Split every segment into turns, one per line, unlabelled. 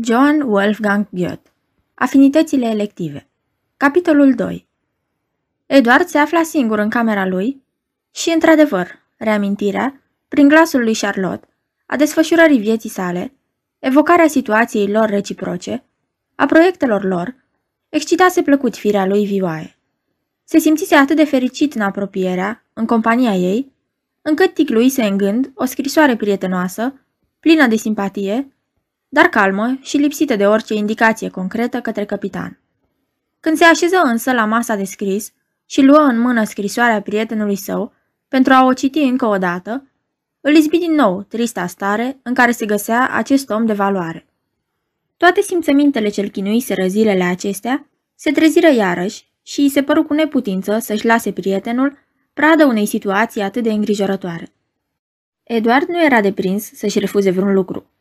Johann Wolfgang Goethe. Afinitățile elective. Capitolul 2 Eduard se afla singur în camera lui și, într-adevăr, reamintirea, prin glasul lui Charlotte, a desfășurării vieții sale, evocarea situației lor reciproce, a proiectelor lor, excitase plăcut firea lui vioaie. Se simțise atât de fericit în apropierea, în compania ei, încât ticluise în gând o scrisoare prietenoasă, plină de simpatie, dar calmă și lipsită de orice indicație concretă către capitan. Când se așeză însă la masa de scris și luă în mână scrisoarea prietenului său pentru a o citi încă o dată, îl izbi din nou trista stare în care se găsea acest om de valoare. Toate simțămintele ce-l chinuiseră zilele acestea se treziră iarăși și îi se păru cu neputință să-și lase prietenul pradă unei situații atât de îngrijorătoare. Eduard nu era deprins să-și refuze vreun lucru.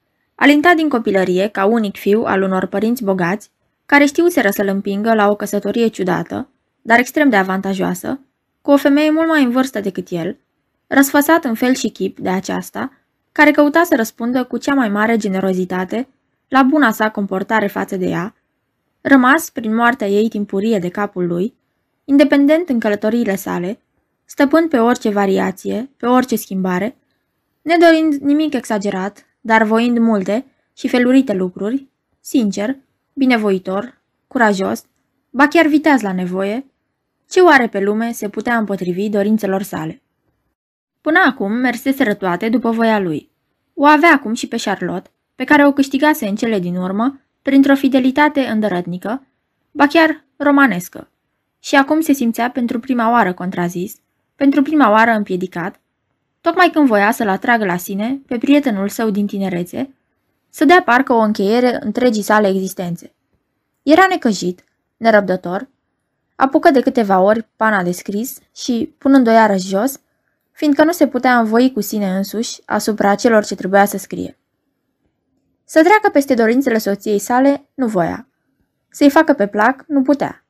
Alintat din copilărie ca unic fiu al unor părinți bogați, care știuseră să-l împingă la o căsătorie ciudată, dar extrem de avantajoasă, cu o femeie mult mai în vârstă decât el, răsfăsat în fel și chip de aceasta, care căuta să răspundă cu cea mai mare generozitate la buna sa comportare față de ea, rămas prin moartea ei timpurie de capul lui, independent în călătoriile sale, stăpând pe orice variație, pe orice schimbare, nedorind nimic exagerat, dar voind multe și felurite lucruri, sincer, binevoitor, curajos, ba chiar viteaz la nevoie, ce oare pe lume se putea împotrivi dorințelor sale? Până acum merseseră toate după voia lui. O avea acum și pe Charlotte, pe care o câștigase în cele din urmă, printr-o fidelitate îndărătnică, ba chiar romanescă. Și acum se simțea pentru prima oară contrazis, pentru prima oară împiedicat, tocmai când voia să-l atragă la sine pe prietenul său din tinerețe, să dea parcă o încheiere întregii sale existențe. Era necăjit, nerăbdător, apucă de câteva ori pana de scris și, punând-o iarăși jos, fiindcă nu se putea învoi cu sine însuși asupra celor ce trebuia să scrie. Să treacă peste dorințele soției sale nu voia. Să-i facă pe plac nu putea.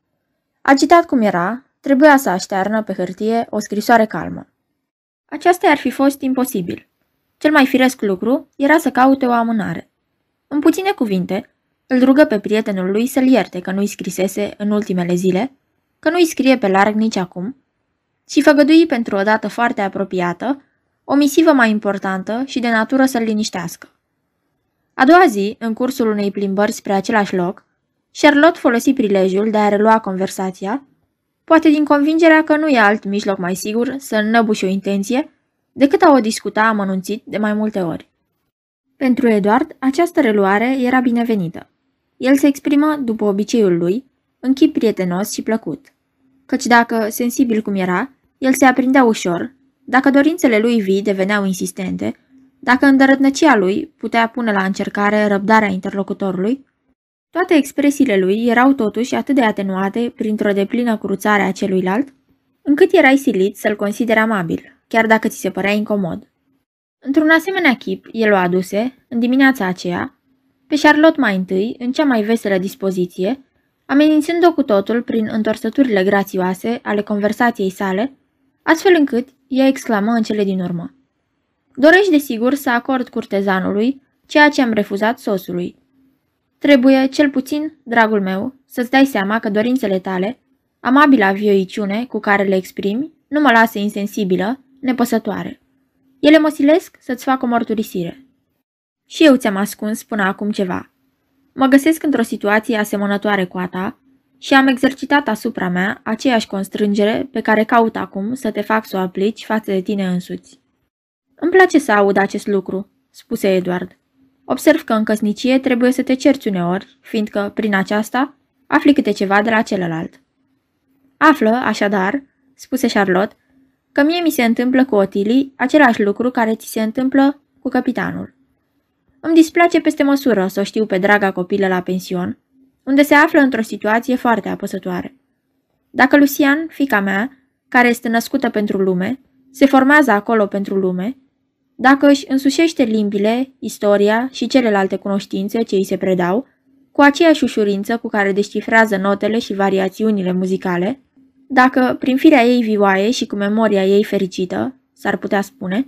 Agitat cum era, trebuia să aștearnă pe hârtie o scrisoare calmă. Aceasta ar fi fost imposibil. Cel mai firesc lucru era să caute o amânare. În puține cuvinte, îl rugă pe prietenul lui să-l ierte că nu-i scrisese în ultimele zile, că nu-i scrie pe larg nici acum, și făgădui pentru o dată foarte apropiată o misivă mai importantă și de natură să-l liniștească. A doua zi, în cursul unei plimbări spre același loc, Charlotte folosi prilejul de a relua conversația, poate din convingerea că nu e alt mijloc mai sigur să înnăbuși o intenție decât a o discuta amănunțit de mai multe ori. Pentru Eduard, această reluare era binevenită. El se exprimă, după obiceiul lui, în chip prietenos și plăcut. Căci dacă, sensibil cum era, el se aprindea ușor, dacă dorințele lui vii deveneau insistente, dacă îndărătnăcia lui putea pune la încercare răbdarea interlocutorului, toate expresiile lui erau totuși atât de atenuate printr-o deplină cruțare a celuilalt, încât erai silit să-l consideri amabil, chiar dacă ți se părea incomod. Într-un asemenea chip, el o aduse, în dimineața aceea, pe Charlotte mai întâi, în cea mai veselă dispoziție, amenințând-o cu totul prin întorsăturile grațioase ale conversației sale, astfel încât ea exclamă în cele din urmă. Dorești desigur să acord curtezanului ceea ce am refuzat sosului. Trebuie, cel puțin, dragul meu, să-ți dai seama că dorințele tale, amabila vioiciune cu care le exprimi, nu mă lasă insensibilă, nepăsătoare. Ele mă silesc să-ți fac o mărturisire. Și eu ți-am ascuns până acum ceva. Mă găsesc într-o situație asemănătoare cu a ta și am exercitat asupra mea aceeași constrângere pe care caut acum să te fac să o aplici față de tine însuți. Îmi place să aud acest lucru, spuse Edward. Observ că în căsnicie trebuie să te cerți uneori, fiindcă, prin aceasta, afli câte ceva de la celălalt. Află, așadar, spuse Charlotte, că mie mi se întâmplă cu Otilii același lucru care ți se întâmplă cu capitanul. Îmi displace peste măsură să o știu pe draga copilă la pension, unde se află într-o situație foarte apăsătoare. Dacă Lucian, fica mea, care este născută pentru lume, se formează acolo pentru lume, dacă își însușește limbile, istoria și celelalte cunoștințe ce îi se predau, cu aceeași ușurință cu care descifrează notele și variațiunile muzicale, dacă, prin firea ei vioaie și cu memoria ei fericită, s-ar putea spune,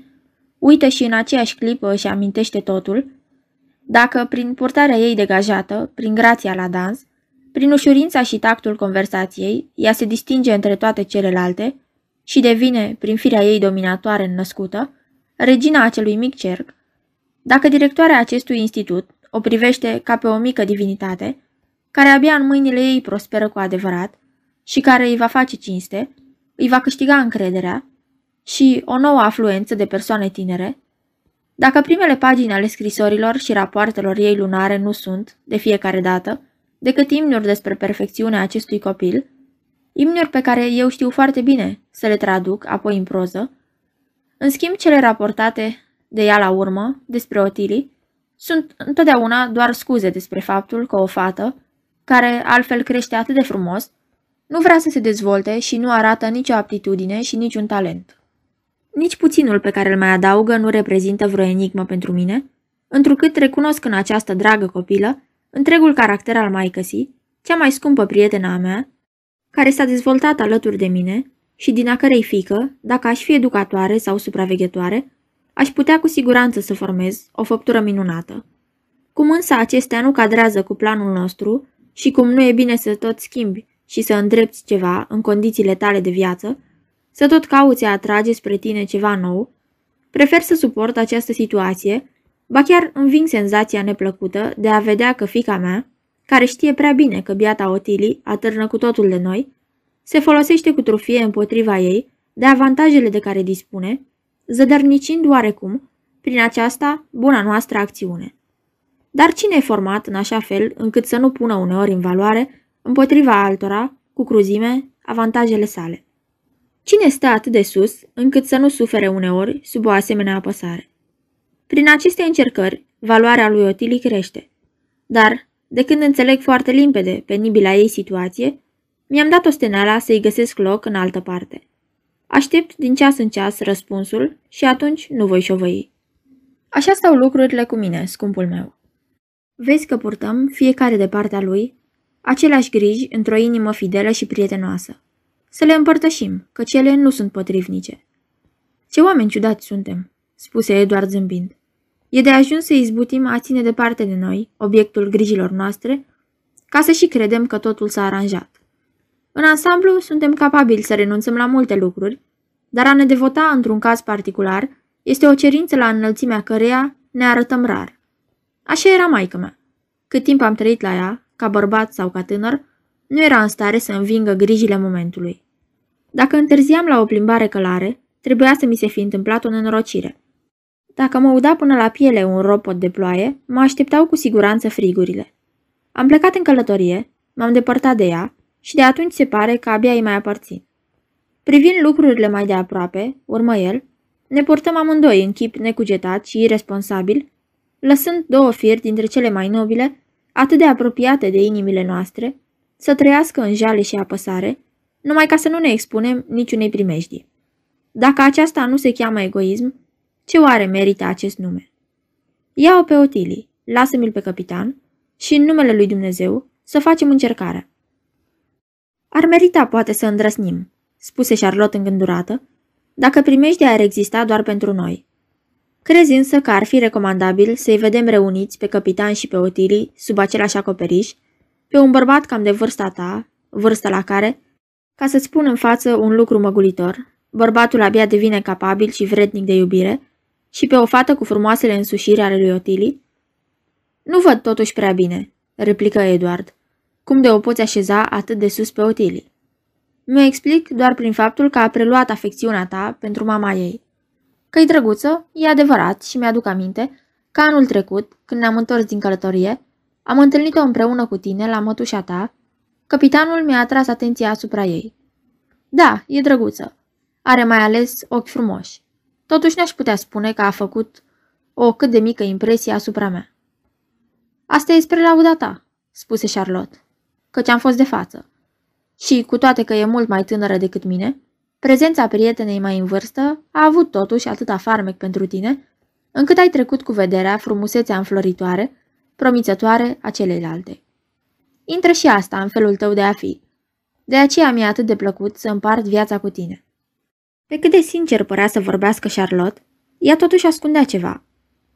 uită și în aceeași clipă își amintește totul, Dacă, prin purtarea ei degajată, prin grația la dans, prin ușurința și tactul conversației, ea se distinge între toate celelalte și devine, prin firea ei dominatoare născută, regina acelui mic cerc, dacă directoarea acestui institut o privește ca pe o mică divinitate, care abia în mâinile ei prosperă cu adevărat și care îi va face cinste, îi va câștiga încrederea și o nouă afluență de persoane tinere, dacă primele pagini ale scrisorilor și rapoartelor ei lunare nu sunt, de fiecare dată, decât imnuri despre perfecțiunea acestui copil, imnuri pe care eu știu foarte bine să le traduc apoi în proză, în schimb cele raportate de ea la urmă, despre Otili, sunt întotdeauna doar scuze despre faptul că o fată, care altfel crește atât de frumos, nu vrea să se dezvolte și nu arată nicio aptitudine și niciun talent. Nici puținul pe care îl mai adaugă nu reprezintă vreo enigmă pentru mine, întrucât recunosc în această dragă copilă întregul caracter al maicăsii, cea mai scumpă prietena a mea, care s-a dezvoltat alături de mine și din a cărei fică, dacă aș fi educatoare sau supraveghetoare, aș putea cu siguranță să formez o făptură minunată. Cum însă acestea nu cadrează cu planul nostru și cum nu e bine să tot schimbi și să îndrepți ceva în condițiile tale de viață, să tot cauți a atrage spre tine ceva nou, prefer să suport această situație, ba chiar înving senzația neplăcută de a vedea că fica mea, care știe prea bine că biata Otili atârnă cu totul de noi, se folosește cu trufie împotriva ei de avantajele de care dispune, zădărnicind oarecum, prin aceasta, buna noastră acțiune. Dar cine e format în așa fel încât să nu pună uneori în valoare, împotriva altora, cu cruzime, avantajele sale? Cine stă atât de sus încât să nu sufere uneori sub o asemenea apăsare? Prin aceste încercări, valoarea lui Otili crește. Dar, de când înțeleg foarte limpede penibila ei situație, mi-am dat osteneala să-i găsesc loc în altă parte. Aștept din ceas în ceas răspunsul și atunci nu voi șovăi. Așa stau lucrurile cu mine, scumpul meu. Vezi că purtăm, fiecare de partea lui, aceleași griji într-o inimă fidelă și prietenoasă. Să le împărtășim, că cele nu sunt potrivnice. Ce oameni ciudați suntem, spuse Eduard zâmbind. E de ajuns să izbutim a ține departe de noi, obiectul grijilor noastre, ca să și credem că totul s-a aranjat. În ansamblu, suntem capabili să renunțăm la multe lucruri, dar a ne devota într-un caz particular este o cerință la înălțimea căreia ne arătăm rar. Așa era maică mea. Cât timp am trăit la ea, ca bărbat sau ca tânăr, nu era în stare să învingă grijile momentului. Dacă întârziam la o plimbare călare, trebuia să mi se fi întâmplat o nenorocire. Dacă mă uda până la piele un ropot de ploaie, mă așteptau cu siguranță frigurile. Am plecat în călătorie, m-am depărtat de ea și de atunci se pare că abia îi mai aparțin. Privind lucrurile mai de aproape, urmă el, ne purtăm amândoi în chip necugetat și irresponsabil, lăsând două firi dintre cele mai nobile, atât de apropiate de inimile noastre, să trăiască în jale și apăsare, numai ca să nu ne expunem niciunei primejdii. Dacă aceasta nu se cheamă egoism, ce oare merită acest nume? Ia-o pe Otilii, lasă-mi-l pe capitan și, în numele lui Dumnezeu, să facem încercarea. Ar merita poate să îndrăsnim, spuse Charlotte îngândurată, dacă primejdia ar exista doar pentru noi. Crezi însă că ar fi recomandabil să-i vedem reuniți pe capitan și pe Otilii sub același acoperiș, pe un bărbat cam de vârsta ta, vârsta la care, ca să-ți spun în față un lucru măgulitor, bărbatul abia devine capabil și vrednic de iubire, și pe o fată cu frumoasele însușiri ale lui Otili? Nu văd totuși prea bine, replică Eduard. Cum de o poți așeza atât de sus pe Otili? Mi explic doar prin faptul că a preluat afecțiunea ta pentru mama ei. Că-i drăguță, e adevărat și mi-aduc aminte că anul trecut, când ne-am întors din călătorie, am întâlnit-o împreună cu tine la mătușa ta. Capitanul mi-a atras atenția asupra ei. Da, e drăguță. Are mai ales ochi frumoși. Totuși n-aș putea spune că a făcut o cât de mică impresie asupra mea. Asta e spre lauda ta, spuse Charlotte, căci am fost de față. Și, cu toate că e mult mai tânără decât mine, prezența prietenei mai în vârstă a avut totuși atâta farmec pentru tine, încât ai trecut cu vederea frumusețea înfloritoare, promițătoare a celeilalte. Intră și asta în felul tău de a fi. De aceea mi-e atât de plăcut să împart viața cu tine. Pe cât de sincer părea să vorbească Charlotte, ea totuși ascundea ceva.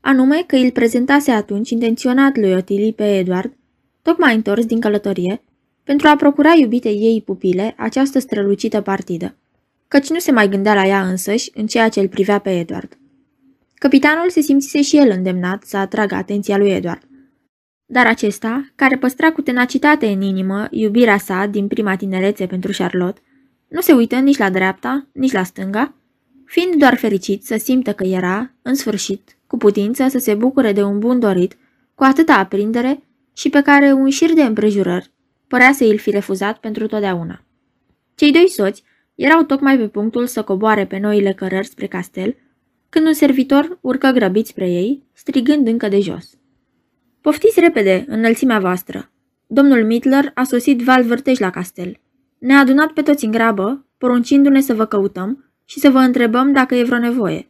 anume că îl prezentase atunci intenționat lui Otilii pe Edward, tocmai întors din călătorie, pentru a procura iubite ei pupile această strălucită partidă, căci nu se mai gândea la ea însăși în ceea ce îl privea pe Edward. Capitanul se simțise și el îndemnat să atragă atenția lui Edward. Dar acesta, care păstra cu tenacitate în inimă iubirea sa din prima tinerețe pentru Charlotte, nu se uită nici la dreapta, nici la stânga, fiind doar fericit să simtă că era, în sfârșit, cu putință să se bucure de un bun dorit, cu atâta aprindere și pe care un șir de împrejurări părea să îl fi refuzat pentru totdeauna. Cei doi soți erau tocmai pe punctul să coboare pe noile cărări spre castel, când un servitor urcă grăbit spre ei, strigând încă de jos. Poftiți repede, înălțimea voastră! Domnul Mitler a sosit val vârtej la castel. Ne-a adunat pe toți în grabă, poruncindu-ne să vă căutăm și să vă întrebăm dacă e vreo nevoie.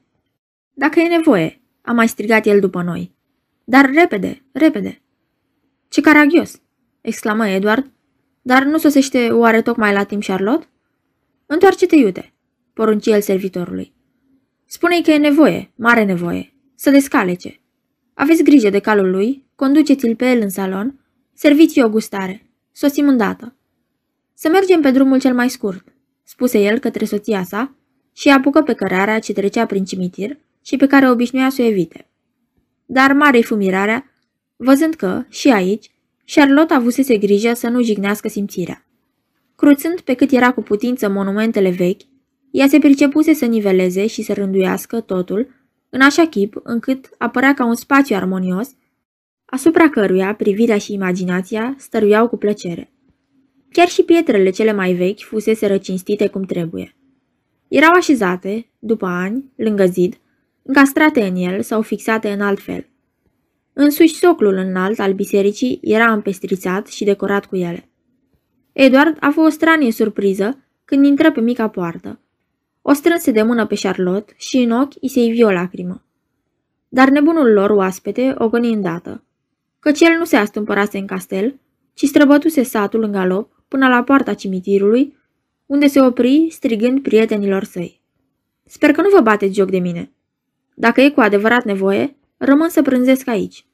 Dacă e nevoie, a mai strigat el după noi. Dar repede, repede! Ce caragios! Exclamă Edward. Dar nu sosește oare tocmai la timp Charlotte? Întoarce-te, iute, porunci el servitorului. Spune-i că e nevoie, mare nevoie, să descalece. Aveți grijă de calul lui, conduceți-l pe el în salon, serviți o gustare. Sosim îndată. Să mergem pe drumul cel mai scurt, spuse el către soția sa și apucă pe cărarea ce trecea prin cimitir și pe care obișnuia să o evite. Dar mare fumirarea, văzând că, și aici, Charlotte avusese grijă să nu jignească simțirea. Cruțând pe cât era cu putință monumentele vechi, ea se pricepuse să niveleze și să rânduiască totul în așa chip încât apărea ca un spațiu armonios, asupra căruia privirea și imaginația stăruiau cu plăcere. Chiar și pietrele cele mai vechi fusese răcinstite cum trebuie. Erau așezate, după ani, lângă zid, încastrate în el sau fixate în alt fel. Însuși soclul înalt al bisericii era împestrițat și decorat cu ele. Edward a fost o stranie surpriză când intră pe mica poartă. O strânse de mână pe Charlotte și în ochi îi se ivi o lacrimă. Dar nebunul lor oaspete o gâni îndată, căci el nu se astâmpărase în castel, ci străbătuse satul în galop până la poarta cimitirului, unde se opri strigând prietenilor săi. Sper că nu vă bateți joc de mine. Dacă e cu adevărat nevoie, rămân să prânzesc aici.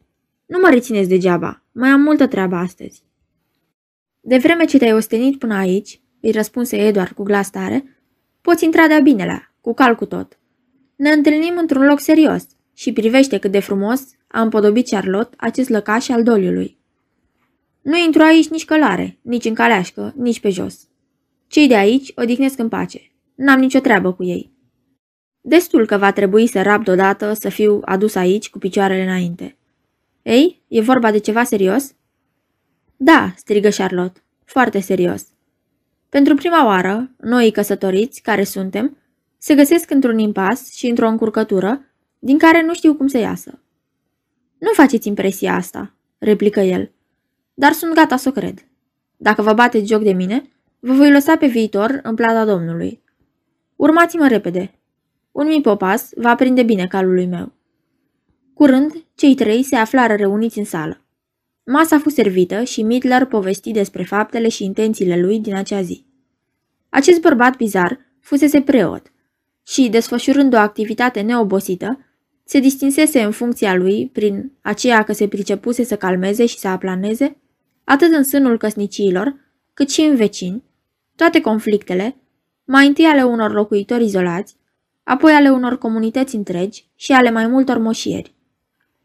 Nu mă rețineți degeaba, mai am multă treabă astăzi. De vreme ce te-ai ostenit până aici, îi răspunse Eduard cu glas tare, poți intra de-a binelea, cu cal cu tot. Ne întâlnim într-un loc serios și privește cât de frumos a împodobit Charlotte acest lăcaș al doliului. Nu intru aici nici călare, nici în caleașcă, nici pe jos. Cei de aici odihnesc în pace. N-am nicio treabă cu ei. Destul că va trebui să rab deodată să fiu adus aici cu picioarele înainte. Ei, e vorba de ceva serios? Da, strigă Charlotte, foarte serios. Pentru prima oară, noi căsătoriți, care suntem, se găsesc într-un impas și într-o încurcătură din care nu știu cum să iasă. Nu faceți impresia asta, replică el, dar sunt gata să o cred. Dacă vă bateți joc de mine, vă voi lăsa pe viitor în plata Domnului. Urmați-mă repede. Un mic popas va prinde bine calului meu. Curând, cei trei se aflară reuniți în sală. Masa fu servită și Midler povesti despre faptele și intențiile lui din acea zi. Acest bărbat bizar fusese preot și, desfășurând o activitate neobosită, se distinsese în funcția lui prin aceea că se pricepuse să calmeze și să aplaneze, atât în sânul căsniciilor, cât și în vecini, toate conflictele, mai întâi ale unor locuitori izolați, apoi ale unor comunități întregi și ale mai multor moșieri.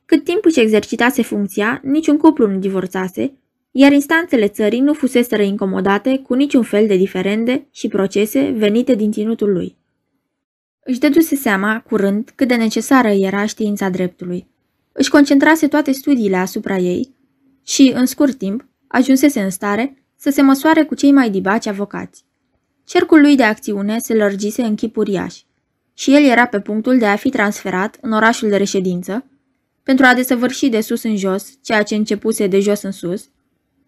Cât timp își exercitase funcția, niciun cuplu nu divorțase, iar instanțele țării nu fuseseră incomodate cu niciun fel de diferende și procese venite din ținutul lui. Își dăduse seama, curând, cât de necesară era știința dreptului. Își concentrase toate studiile asupra ei și, în scurt timp, ajunsese în stare să se măsoare cu cei mai dibaci avocați. Cercul lui de acțiune se lărgise în chip uriaș și el era pe punctul de a fi transferat în orașul de reședință, pentru a desăvârși de sus în jos ceea ce începuse de jos în sus,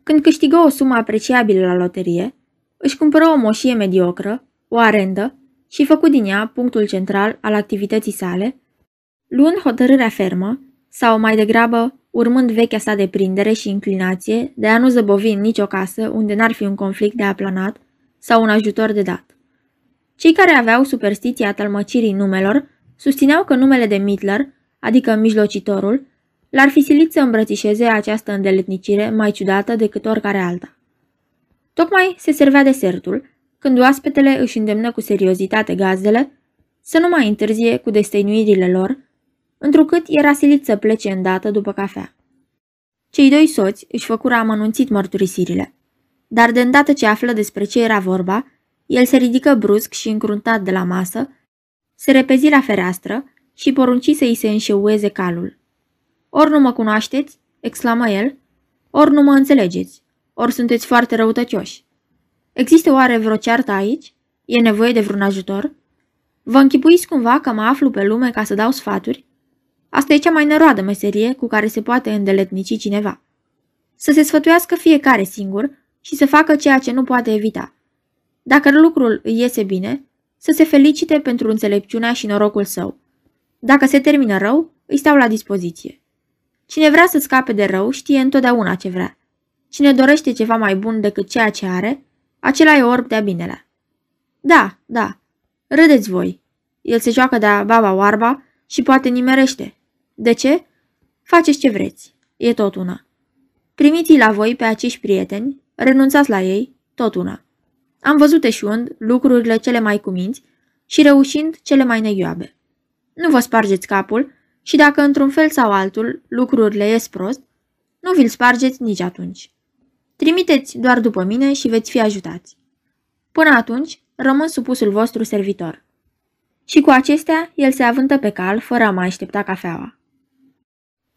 când câștigă o sumă apreciabilă la loterie, își cumpără o moșie mediocră, o arendă și făcu din ea punctul central al activității sale, luând hotărârea fermă, sau mai degrabă urmând vechea sa deprindere și inclinație de a nu zăbovi în nicio casă unde n-ar fi un conflict de aplanat sau un ajutor de dat. Cei care aveau superstiția tălmăcirii numelor susțineau că numele de Mitler adică mijlocitorul, l-ar fi silit să îmbrățișeze această îndeletnicire mai ciudată decât oricare alta. Tocmai se servea desertul, când oaspetele își îndemnă cu seriozitate gazdele să nu mai întârzie cu destăinuirile lor, întrucât era silit să plece îndată după cafea. Cei doi soți își făcură amănunțit mărturisirile, dar de îndată ce află despre ce era vorba, el se ridică brusc și încruntat de la masă, se repezi la fereastră și porunci să-i se înșeueze calul. Ori nu mă cunoașteți?" exclamă el, ori nu mă înțelegeți, ori sunteți foarte răutăcioși. Există oare vreo ceartă aici? E nevoie de vreun ajutor? Vă închipuiți cumva că mă aflu pe lume ca să dau sfaturi? Asta e cea mai năroadă meserie cu care se poate îndeletnici cineva. Să se sfătuiască fiecare singur și să facă ceea ce nu poate evita. Dacă lucrul îi iese bine, să se felicite pentru înțelepciunea și norocul său. Dacă se termină rău, îi stau la dispoziție. Cine vrea să scape de rău știe întotdeauna ce vrea. Cine dorește ceva mai bun decât ceea ce are, acela e orb de-a binele. Da, da, râdeți voi. El se joacă de-a baba oarba și poate nimerește. De ce? Faceți ce vreți. E tot una. Primiți la voi pe acești prieteni, renunțați la ei, tot una. Am văzut eșuând lucrurile cele mai cuminți și reușind cele mai neghioabe. Nu vă spargeți capul și dacă într-un fel sau altul lucrurile ies prost, nu vi-l spargeți nici atunci. Trimiteți doar după mine și veți fi ajutați. Până atunci, rămân supusul vostru servitor. Și cu acestea, el se avântă pe cal, fără a mai aștepta cafeaua.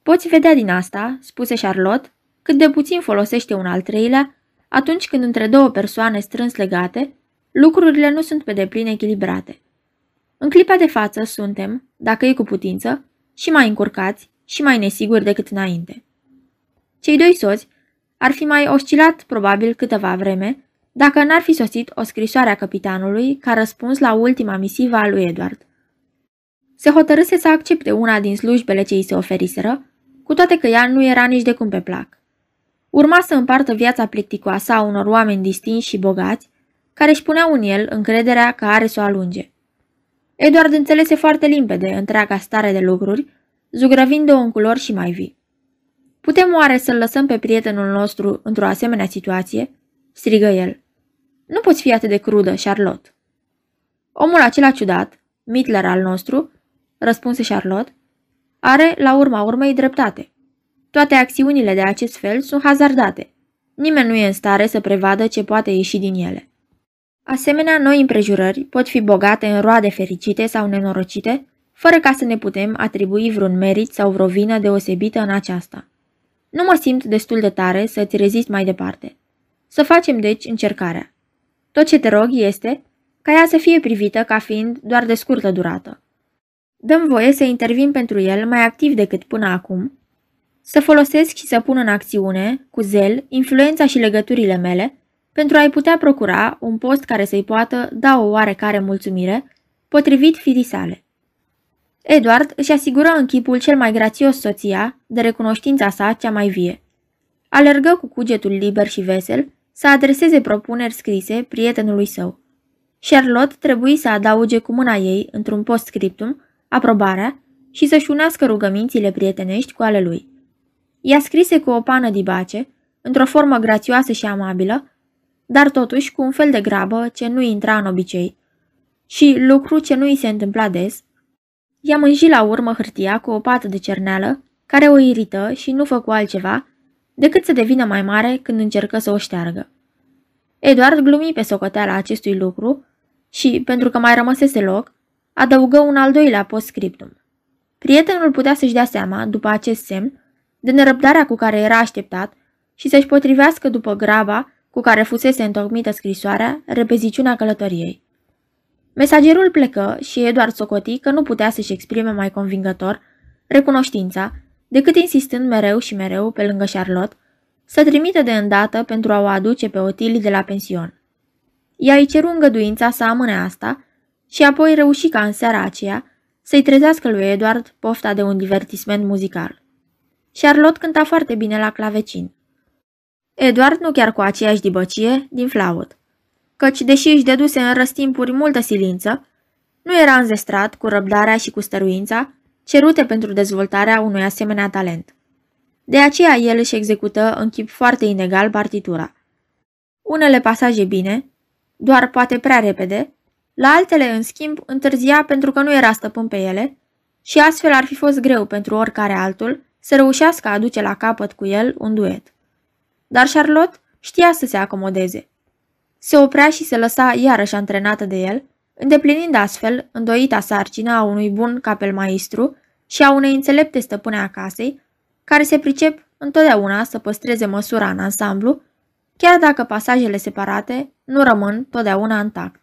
Poți vedea din asta, spuse Charlotte, cât de puțin folosește un al treilea atunci când între două persoane strâns legate, lucrurile nu sunt pe deplin echilibrate. În clipa de față suntem, dacă e cu putință, și mai încurcați și mai nesiguri decât înainte. Cei doi soți ar fi mai oscilat probabil câteva vreme dacă n-ar fi sosit o scrisoare a capitanului ca răspuns la ultima misivă a lui Edward. Se hotărâse să accepte una din slujbele ce îi se oferiseră, cu toate că ea nu era nici de cum pe plac. Urma să împartă viața plicticoasă a unor oameni distinși și bogați, care își puneau în el încrederea că are să o alunge. Edward înțelese foarte limpede întreaga stare de lucruri, zugrăvind-o în culori și mai vii. Putem oare să-l lăsăm pe prietenul nostru într-o asemenea situație?" strigă el. Nu poți fi atât de crudă, Charlotte." Omul acela ciudat, Mitler al nostru, răspunse Charlotte, are, la urma urmei, dreptate. Toate acțiunile de acest fel sunt hazardate. Nimeni nu e în stare să prevadă ce poate ieși din ele. Asemenea, noi împrejurări pot fi bogate în roade fericite sau nenorocite, fără ca să ne putem atribui vreun merit sau vreo vină deosebită în aceasta. Nu mă simt destul de tare să-ți rezist mai departe. Să facem, deci, încercarea. Tot ce te rog este ca ea să fie privită ca fiind doar de scurtă durată. Dăm voie să intervin pentru el mai activ decât până acum, să folosesc și să pun în acțiune, cu zel, influența și legăturile mele, pentru a-i putea procura un post care să-i poată da o oarecare mulțumire, potrivit firii sale. Edward își asigură în chipul cel mai grațios soția de recunoștința sa cea mai vie. Alergă cu cugetul liber și vesel să adreseze propuneri scrise prietenului său. Charlotte trebuie să adauge cu mâna ei, într-un postscriptum, aprobarea și să-și unească rugămințile prietenești cu ale lui. Ea scrise cu o pană dibace, într-o formă grațioasă și amabilă, dar totuși cu un fel de grabă ce nu intra în obicei. Și lucru ce nu îi se întâmpla des, ea mânji la urmă hârtia cu o pată de cerneală, care o irită și nu făcu altceva decât să devină mai mare când încercă să o șteargă. Eduard glumi pe socoteala acestui lucru și, pentru că mai rămăsese loc, adăugă un al doilea postscriptum. Prietenul putea să-și dea seama, după acest semn, de nerăbdarea cu care era așteptat și să-și potrivească după graba cu care fusese întocmită scrisoarea repeziciunea călătoriei. Mesagerul plecă și Eduard socoti că nu putea să-și exprime mai convingător recunoștința, decât insistând mereu și mereu pe lângă Charlotte, să trimite de îndată pentru a o aduce pe Otili de la pension. Ea îi ceru îngăduința să amâne asta și apoi reuși ca în seara aceea să-i trezească lui Edward pofta de un divertisment muzical. Charlotte cânta foarte bine la clavecin. Edward nu chiar cu aceeași dibăcie, din flaut. Căci, deși își deduse în răstimpuri multă silință, nu era înzestrat cu răbdarea și cu stăruința cerute pentru dezvoltarea unui asemenea talent. De aceea el își execută în chip foarte inegal partitura. Unele pasaje bine, doar poate prea repede, la altele, în schimb, întârzia pentru că nu era stăpân pe ele și astfel ar fi fost greu pentru oricare altul să reușească a aduce la capăt cu el un duet. Dar Charlotte știa să se acomodeze. Se oprea și se lăsa iarăși antrenată de el, îndeplinind astfel îndoita sarcină a unui bun capelmaistru și a unei înțelepte stăpâne a casei, care se pricep întotdeauna să păstreze măsura în ansamblu, chiar dacă pasajele separate nu rămân totdeauna intact.